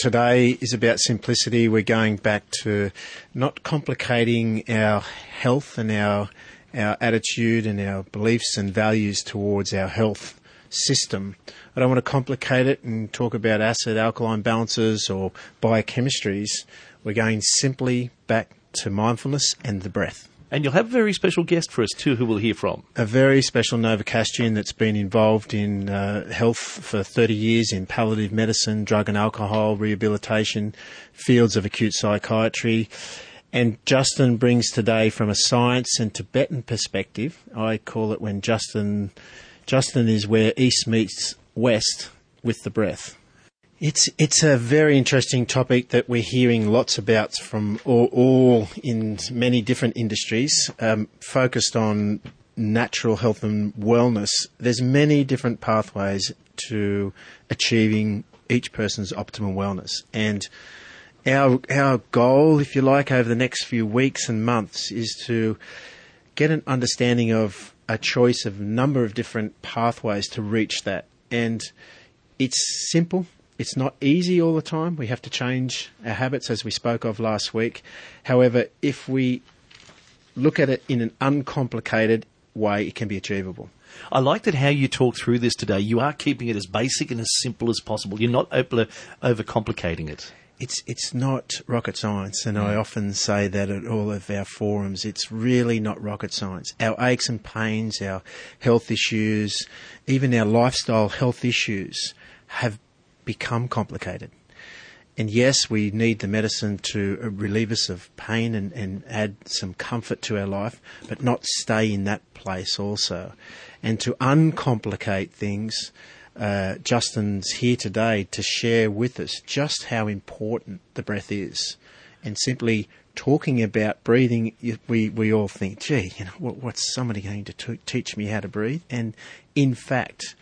today is about simplicity. We're going back to not complicating our health and our our attitude and our beliefs and values towards our health system. I don't want to complicate it and talk about acid alkaline balances or biochemistries. We're going simply back to mindfulness and the breath. And you'll have a very special guest for us too, who we'll hear from. A very special Novocastrian that's been involved in uh, health for 30 years in palliative medicine, drug and alcohol rehabilitation, fields of acute psychiatry. And Justin brings today from a science and Tibetan perspective. I call it when Justin, Justin is where East meets West with the breath. It's it's a very interesting topic that we're hearing lots about from all, all in many different industries, um, focused on natural health and wellness. There's many different pathways to achieving each person's optimal wellness, and our our goal, if you like, over the next few weeks and months is to get an understanding of a choice of number of different pathways to reach that, and it's simple it's not easy all the time. We have to change our habits, as we spoke of last week. However, if we look at it in an uncomplicated way, it can be achievable. I like that how you talk through this today. You are keeping it as basic and as simple as possible. You're not over, overcomplicating it. It's it's not rocket science, and I often say that at all of our forums. It's really not rocket science. Our aches and pains, our health issues, even our lifestyle health issues, have become complicated. And yes, we need the medicine to relieve us of pain and, and add some comfort to our life, but not stay in that place also. And to uncomplicate things, uh, Justin's here today to share with us just how important the breath is. And simply talking about breathing, we, we all think, gee, you know, what, what's somebody going to t- teach me how to breathe? And in fact,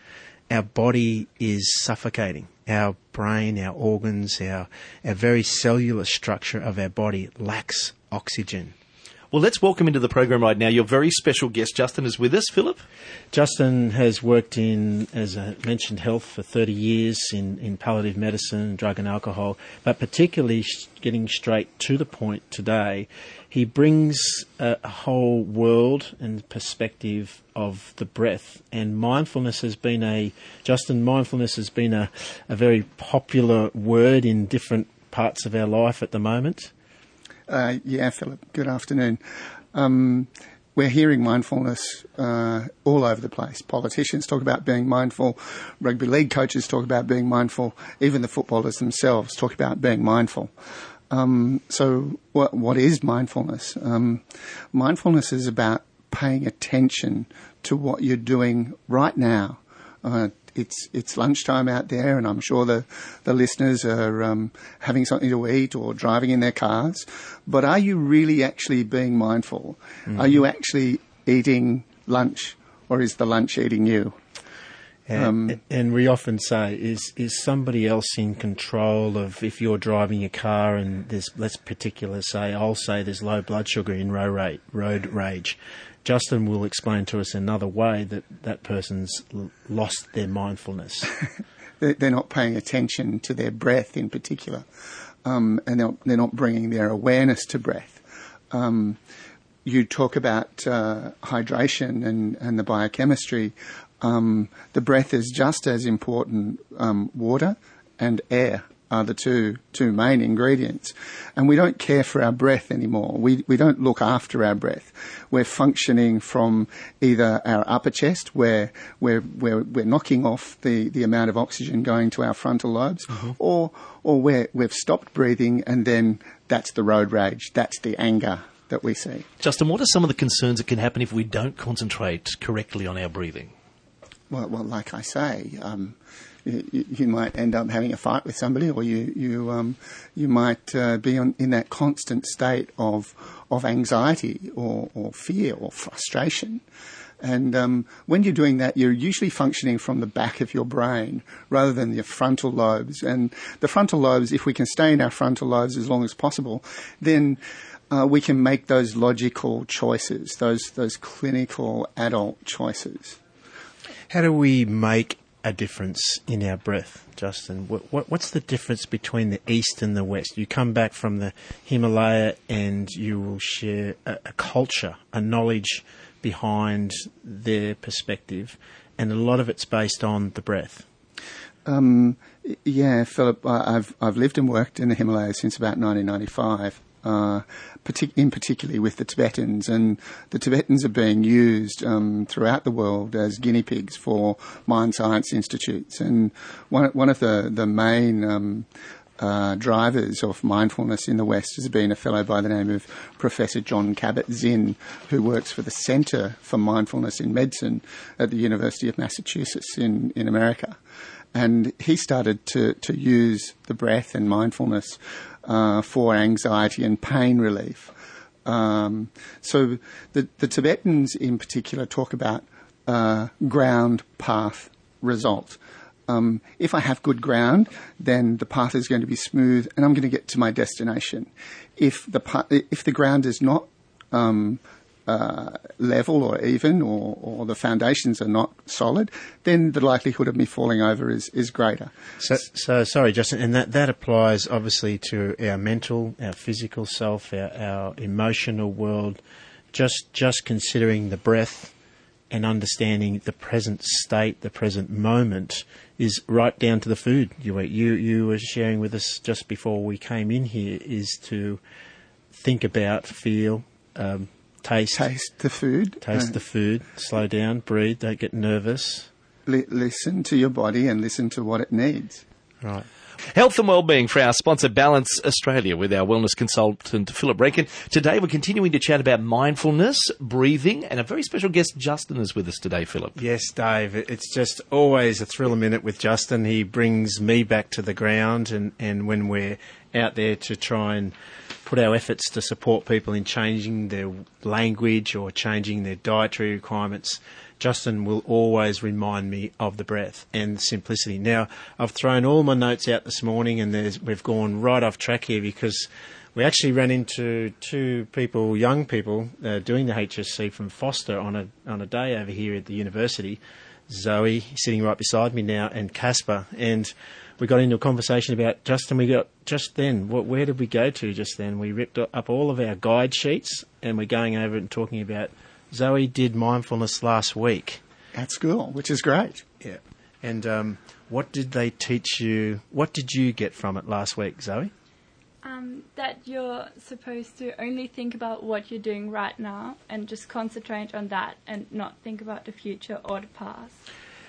our body is suffocating. Our brain, our organs, our, our very cellular structure of our body lacks oxygen. Well, let's welcome into the program right now your very special guest, Justin, is with us. Philip? Justin has worked in, as I mentioned, health for 30 years in, in palliative medicine, drug and alcohol, but particularly getting straight to the point today, he brings a, whole world and perspective of the breath. And mindfulness has been a, Justin, mindfulness has been a, a very popular word in different parts of our life at the moment. Uh, yeah, Philip, good afternoon. Um, we're hearing mindfulness uh, all over the place. Politicians talk about being mindful, rugby league coaches talk about being mindful, even the footballers themselves talk about being mindful. Um, so, what, what is mindfulness? Um, mindfulness is about paying attention to what you're doing right now. Uh, it's it's lunchtime out there, and I'm sure the the listeners are um, having something to eat or driving in their cars. But are you really actually being mindful? Mm-hmm. Are you actually eating lunch, or is the lunch eating you? And, um, and, we often say, is is somebody else in control of if you're driving a car and there's let's particular say I'll say there's low blood sugar in road rage, road rage. Justin will explain to us another way that that person's lost their mindfulness. they're not paying attention to their breath in particular, um, and they're, they're, not bringing their awareness to breath. Um, you talk about uh, hydration and, and the biochemistry. Um, the breath is just as important, um, water and air are the two two main ingredients. And we don't care for our breath anymore. We we don't look after our breath. We're functioning from either our upper chest, where we're we're, we're knocking off the, the amount of oxygen going to our frontal lobes, mm-hmm. or or where we've stopped breathing, and then that's the road rage. That's the anger that we see. Justin, what are some of the concerns that can happen if we don't concentrate correctly on our breathing? Well, well, like I say, um, you, you, might end up having a fight with somebody, or you you um, you might uh, be on, in that constant state of of anxiety or, or fear or frustration. And um, when you're doing that, you're usually functioning from the back of your brain rather than your frontal lobes. And the frontal lobes, if we can stay in our frontal lobes as long as possible, then uh, we can make those logical choices, those those clinical adult choices. How do we make a difference in our breath, Justin? What, what, what's the difference between the east and the west? You come back from the Himalaya and you will share a, a culture, a knowledge behind their perspective, and a lot of it's based on the breath. Um, yeah, Philip, I've I've lived and worked in the Himalayas since about 1995. Uh, in particularly with the Tibetans, and the Tibetans are being used um, throughout the world as guinea pigs for mind science institutes. And one one of the the main um, uh, drivers of mindfulness in the West has been a fellow by the name of Professor Jon Kabat-Zinn, who works for the Center for Mindfulness in Medicine at the University of Massachusetts in, in America and he started to, to use the breath and mindfulness uh, for anxiety and pain relief. Um, so the, the Tibetans in particular talk about uh, ground path result. Um, if I have good ground, then the path is going to be smooth, and I'm going to get to my destination. If the if the ground is not um, uh, level or even or, or, the foundations are not solid, then the likelihood of me falling over is, is greater. So, so sorry, Justin, and that, that applies obviously to our mental, our physical self, our, our emotional world. Just just considering the breath and understanding the present state, the present moment, is right down to the food you eat. You you were sharing with us just before we came in here is to think about, feel, um, taste taste the food. Taste the food. Slow down. Breathe. Don't get nervous. Li- listen to your body and listen to what it needs. Right. Health and well-being for our sponsor Balance Australia with our wellness consultant Philip Rankin. Today we're continuing to chat about mindfulness, breathing, and a very special guest, Justin, is with us today, Philip. Yes, Dave. It's just always a thrill a minute with Justin. He brings me back to the ground, and, and when we're out there to try and put our efforts to support people in changing their language or changing their dietary requirements, Justin will always remind me of the breath and simplicity. Now, I've thrown all my notes out this morning and we've gone right off track here because we actually ran into two people, young people, uh, doing the HSC from Forster on a, on a day over here at the university. Zoe sitting right beside me now and Casper. And we got into a conversation about Justin. We got just then. What, where did we go to just then? We ripped up all of our guide sheets, and we're going over and talking about. Zoe did mindfulness last week at school, which is great. Yeah. And um, what did they teach you? What did you get from it last week, Zoe? Um, that you're supposed to only think about what you're doing right now and just concentrate on that and not think about the future or the past.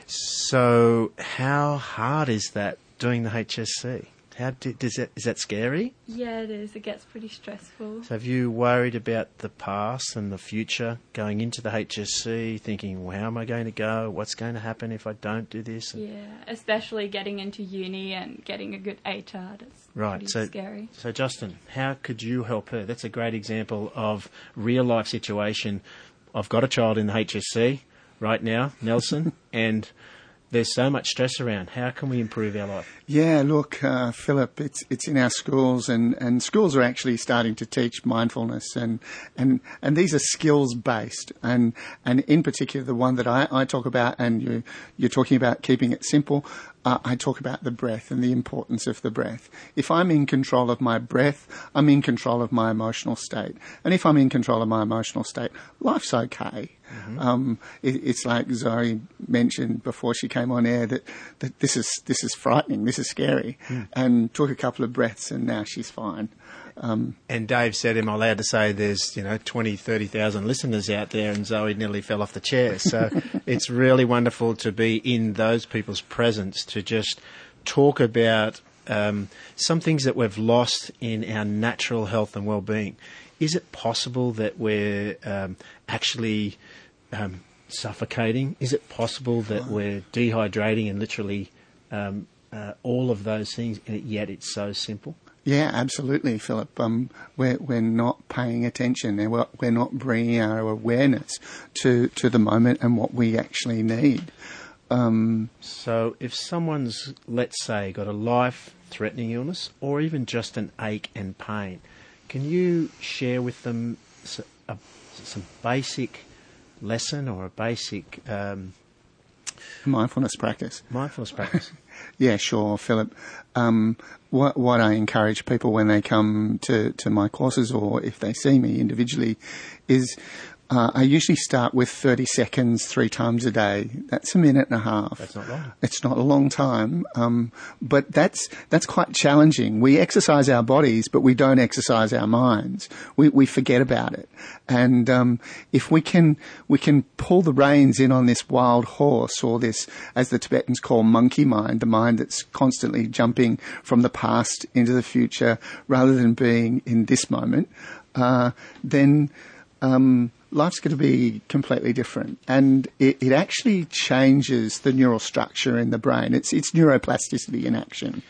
So, how hard is that doing the HSC? How does that, is that scary? Yeah, it is. It gets pretty stressful. So have you worried about the past and the future going into the HSC, thinking, well, how am I going to go? What's going to happen if I don't do this? Yeah, especially getting into uni and getting a good ATAR. It's right. so, scary. So, Justin, how could you help her? That's a great example of real life situation. I've got a child in the HSC right now, Nelson, and there's so much stress around. How can we improve our life? Yeah, look, uh, Philip, it's it's in our schools, and, and schools are actually starting to teach mindfulness, and and, and these are skills based, and and in particular the one that I, I talk about, and you you're talking about keeping it simple. Uh, I talk about the breath and the importance of the breath. If I'm in control of my breath, I'm in control of my emotional state, and if I'm in control of my emotional state, life's okay. Mm-hmm. Um, it, it's like Zoe mentioned before she came on air that, that this is this is frightening, this is scary, mm. and took a couple of breaths, and now she's fine. Um, and Dave said, "Am I allowed to say there's you know 20, 30,000 listeners out there?" And Zoe nearly fell off the chair. So it's really wonderful to be in those people's presence to just talk about um, some things that we've lost in our natural health and well-being. Is it possible that we're um, actually um, suffocating? Is it possible that we're dehydrating and literally um, uh, all of those things, and yet it's so simple? Yeah, absolutely, Philip. Um, we're we're not paying attention, and we're, we're not bringing our awareness to to the moment and what we actually need. Um, so, if someone's, let's say, got a life-threatening illness, or even just an ache and pain, can you share with them some basic lesson or a basic um, Mindfulness practice. Mindfulness practice. Yeah, sure, Philip. Um, what, what I encourage people when they come to, to my courses or if they see me individually is uh, I usually start with 30 seconds three times a day. That's a minute and a half. That's not long. It's not a long time, um, but that's that's quite challenging. We exercise our bodies, but we don't exercise our minds. We we forget about it, and um, if we can we can pull the reins in on this wild horse or this, as the Tibetans call monkey mind, the mind that's constantly jumping from the past into the future rather than being in this moment, uh, then. Um, life's going to be completely different. And it, it actually changes the neural structure in the brain. It's, it's neuroplasticity in action.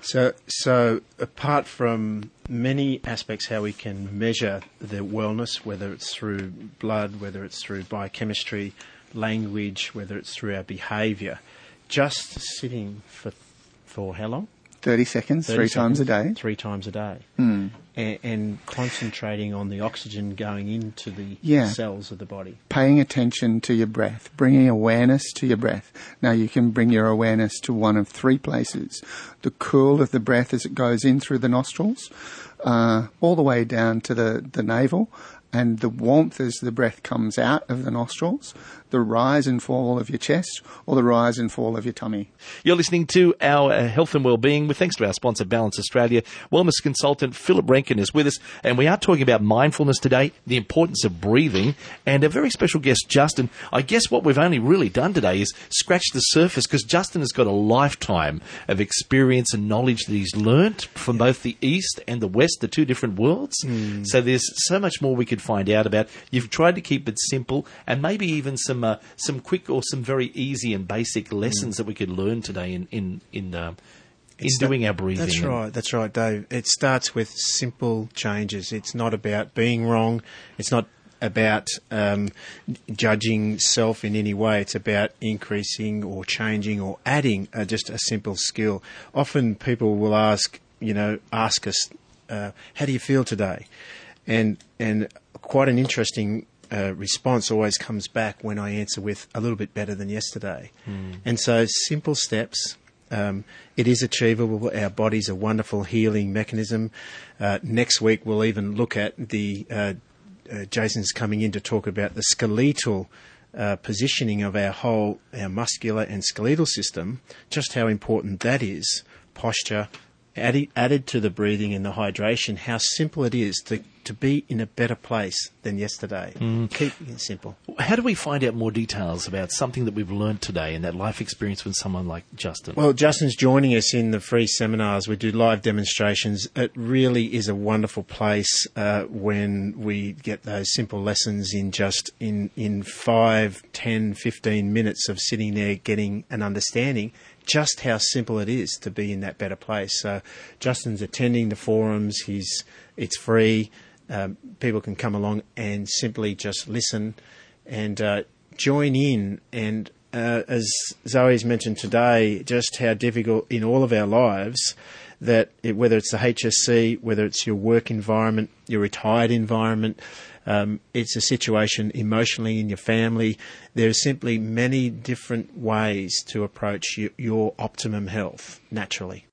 So, so apart from many aspects how we can measure the wellness, whether it's through blood, whether it's through biochemistry, language, whether it's through our behaviour, just sitting for for how long? 30 seconds, 30 three times a day. Three times a day. Mm. And, and concentrating on the oxygen going into the Yeah. cells of the body. Paying attention to your breath, bringing awareness to your breath. Now you can bring your awareness to one of three places. The cool of the breath as it goes in through the nostrils, uh, all the way down to the, the navel, and the warmth as the breath comes out of the nostrils, the rise and fall of your chest, or the rise and fall of your tummy. You're listening to our uh, health and well-being with thanks to our sponsor Balance Australia. Wellness consultant Philip Rankin is with us and we are talking about mindfulness today, the importance of breathing and a very special guest Justin. I guess what we've only really done today is scratch the surface because Justin has got a lifetime of experience and knowledge that he's learnt from both the east and the west, the two different worlds. So there's so much more we could find out about. You've tried to keep it simple and maybe even some uh, some quick or some very easy and basic lessons that we could learn today in in in uh, in doing our breathing. That's right. That's right, Dave. It starts with simple changes. It's not about being wrong. It's not about um, judging self in any way. It's about increasing or changing or adding uh, just a simple skill. Often people will ask, you know, ask us, uh, "How do you feel today?" And and quite an interesting uh, response always comes back when I answer with a little bit better than yesterday. And so simple steps. Um, it is achievable. Our body's a wonderful healing mechanism. Uh, next week we'll even look at the. Uh, uh, Jason's coming in to talk about the skeletal uh, positioning of our whole, our muscular and skeletal system. Just how important that is. Posture, added, added to the breathing and the hydration. How simple it is to to be in a better place than yesterday. Keep it simple. How do we find out more details about something that we've learned today and that life experience with someone like Justin? Well, Justin's joining us in the free seminars. We do live demonstrations. It really is a wonderful place uh, when we get those simple lessons in just in, in 5, 10, 15 minutes of sitting there getting an understanding just how simple it is to be in that better place. So Justin's attending the forums. He's it's free. Um, people can come along and simply just listen and uh, join in. And uh, as Zoe's mentioned today, just how difficult in all of our lives that it, whether it's the HSC, whether it's your work environment, your retired environment, um, it's a situation emotionally in your family. There are simply many different ways to approach your, your optimum health naturally.